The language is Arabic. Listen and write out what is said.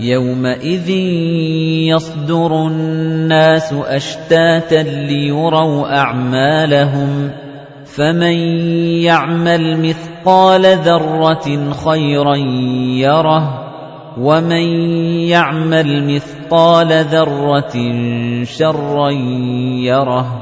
يَوْمَئِذٍ يَصْدُرُ النَّاسُ أَشْتَاتًا لِيُرَوْا أَعْمَالَهُمْ فَمَن يَعْمَلْ مِثْقَالَ ذَرَّةٍ خَيْرًا يَرَهُ وَمَن يَعْمَلْ مِثْقَالَ ذَرَّةٍ شَرًّا يَرَهُ